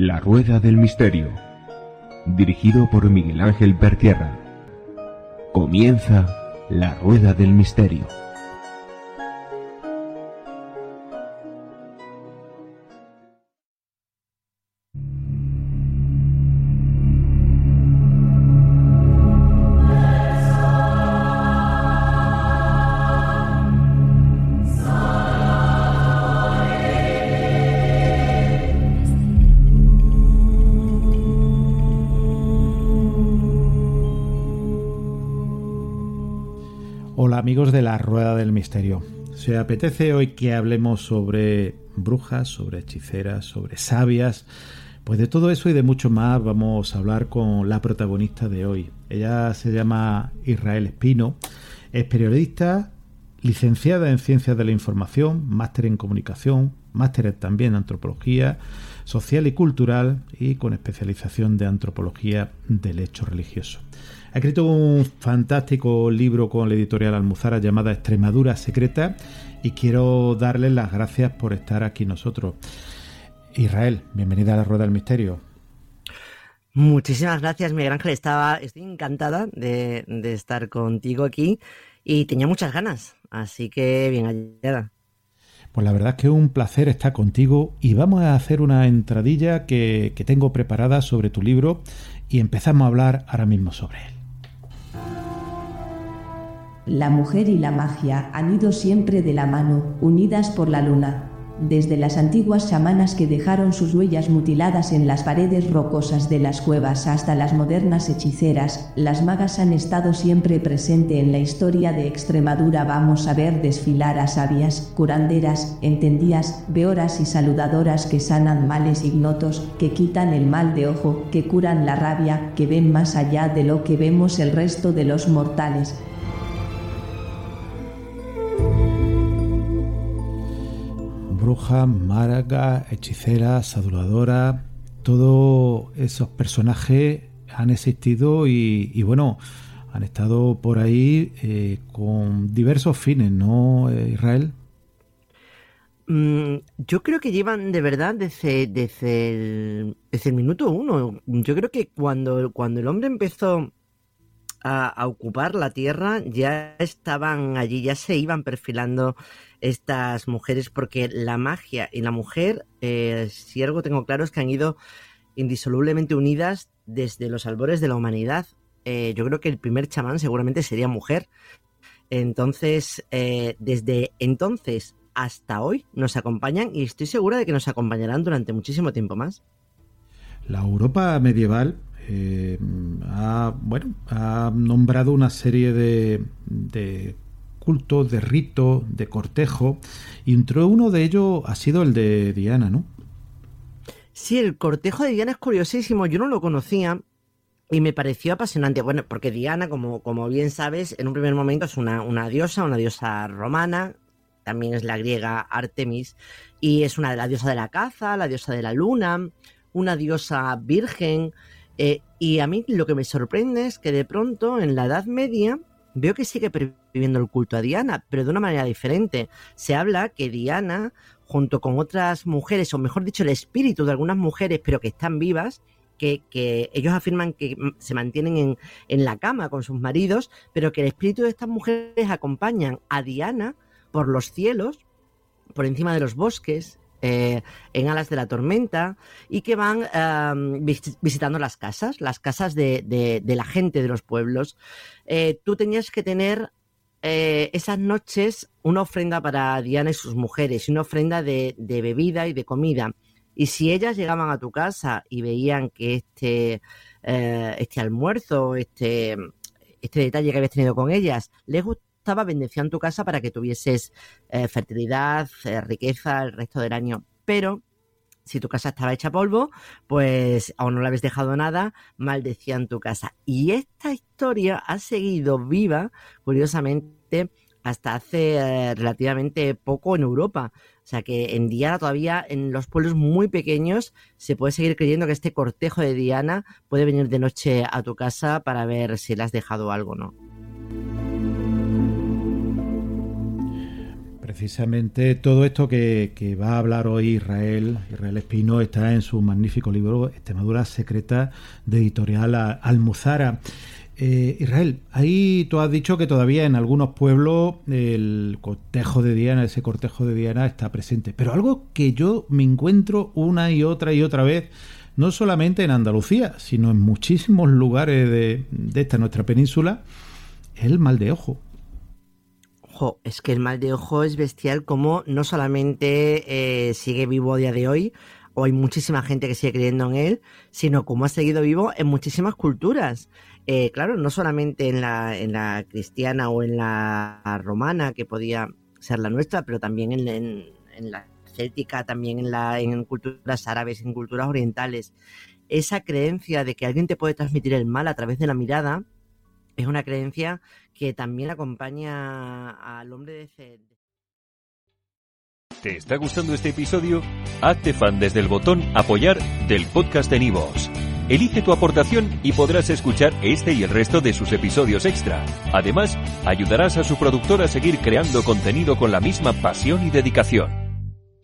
La Rueda del Misterio, dirigido por Miguel Ángel Pertierra. Comienza La Rueda del Misterio. Amigos de la Rueda del Misterio. ¿Se apetece hoy que hablemos sobre brujas, sobre hechiceras, sobre sabias? Pues de todo eso y de mucho más vamos a hablar con la protagonista de hoy. Ella se llama Israel Espino, es periodista, licenciada en Ciencias de la Información, máster en Comunicación, máster también en Antropología Social y Cultural y con especialización de Antropología del Hecho Religioso. Ha escrito un fantástico libro con la editorial Almuzara llamada Extremadura Secreta y quiero darles las gracias por estar aquí nosotros. Israel, bienvenida a la Rueda del Misterio. Muchísimas gracias, Miguel Ángel. Estaba, estoy encantada de, de estar contigo aquí y tenía muchas ganas, así que bien hallada. Pues la verdad es que un placer estar contigo y vamos a hacer una entradilla que, que tengo preparada sobre tu libro y empezamos a hablar ahora mismo sobre él. La mujer y la magia han ido siempre de la mano, unidas por la luna. Desde las antiguas chamanas que dejaron sus huellas mutiladas en las paredes rocosas de las cuevas hasta las modernas hechiceras, las magas han estado siempre presente en la historia de Extremadura. Vamos a ver desfilar a sabias, curanderas, entendías, veoras y saludadoras que sanan males ignotos, que quitan el mal de ojo, que curan la rabia, que ven más allá de lo que vemos el resto de los mortales, bruja, máraga, hechicera, saduladora, todos esos personajes han existido y, y bueno, han estado por ahí eh, con diversos fines, ¿no, eh, Israel? Mm, yo creo que llevan de verdad desde, desde, el, desde el minuto uno. Yo creo que cuando, cuando el hombre empezó a, ocupar la tierra, ya estaban allí, ya se iban perfilando estas mujeres, porque la magia y la mujer, eh, si algo tengo claro es que han ido indisolublemente unidas desde los albores de la humanidad. Eh, yo creo que el primer chamán seguramente sería mujer. Entonces, eh, desde entonces hasta hoy nos acompañan y estoy segura de que nos acompañarán durante muchísimo tiempo más. La Europa medieval ha, bueno, ha nombrado una serie de, de culto, de rito, de cortejo, y entre uno de ellos ha sido el de Diana, ¿no? Sí, el cortejo de Diana es curiosísimo, yo no lo conocía y me pareció apasionante. Bueno, porque Diana, como, como bien sabes, en un primer momento es una, una diosa, una diosa romana, también es la griega Artemis, y es una de la diosa de la caza, la diosa de la luna, una diosa virgen. Eh, y a mí lo que me sorprende es que de pronto en la Edad Media veo que sigue viviendo el culto a Diana, pero de una manera diferente. Se habla que Diana, junto con otras mujeres, o mejor dicho, el espíritu de algunas mujeres, pero que están vivas, que, que ellos afirman que se mantienen en, en, la cama con sus maridos, pero que el espíritu de estas mujeres acompañan a Diana por los cielos, por encima de los bosques, eh, en alas de la tormenta y que van eh, vis visitando las casas, las casas de, de, la gente de los pueblos. Eh, tú tenías que tener esas noches una ofrenda para Diana y sus mujeres, una ofrenda de, de, bebida y de comida. Y si ellas llegaban a tu casa y veían que este, este almuerzo, este, este detalle que habías tenido con ellas, les gustaba, bendecían tu casa para que tuvieses eh, fertilidad, eh, riqueza el resto del año. Pero si tu casa estaba hecha polvo, pues aún no le habéis dejado nada, maldecían tu casa. Y esta historia ha seguido viva, curiosamente, hasta hace eh, relativamente poco en Europa. O sea que en Diana todavía en los pueblos muy pequeños se puede seguir creyendo que este cortejo de Diana puede venir de noche a tu casa para ver si le has dejado algo o no. Precisamente todo esto que, va a hablar hoy Israel, Israel Espino, está en su magnífico libro Extremadura Secreta de editorial Almuzara. Eh, Israel, ahí tú has dicho que todavía en algunos pueblos el cortejo de Diana, ese cortejo de Diana está presente, pero algo que yo me encuentro una y otra y otra vez, no solamente en Andalucía, sino en muchísimos lugares de, de esta nuestra península, es el mal de ojo es que el mal de ojo es bestial como no solamente eh, sigue vivo a día de hoy, o hay muchísima gente que sigue creyendo en él, sino como ha seguido vivo en muchísimas culturas. Eh, claro, no solamente en la, en la cristiana o en la romana, que podía ser la nuestra, pero también en, la céltica, también en, la, en culturas árabes, en culturas orientales. Esa creencia de que alguien te puede transmitir el mal a través de la mirada es una creencia que también acompaña al hombre de... ¿Te está gustando este episodio? Hazte fan desde el botón apoyar del podcast de Nivos. Elige tu aportación y podrás escuchar este y el resto de sus episodios extra. Además, ayudarás a su productor a seguir creando contenido con la misma pasión y dedicación.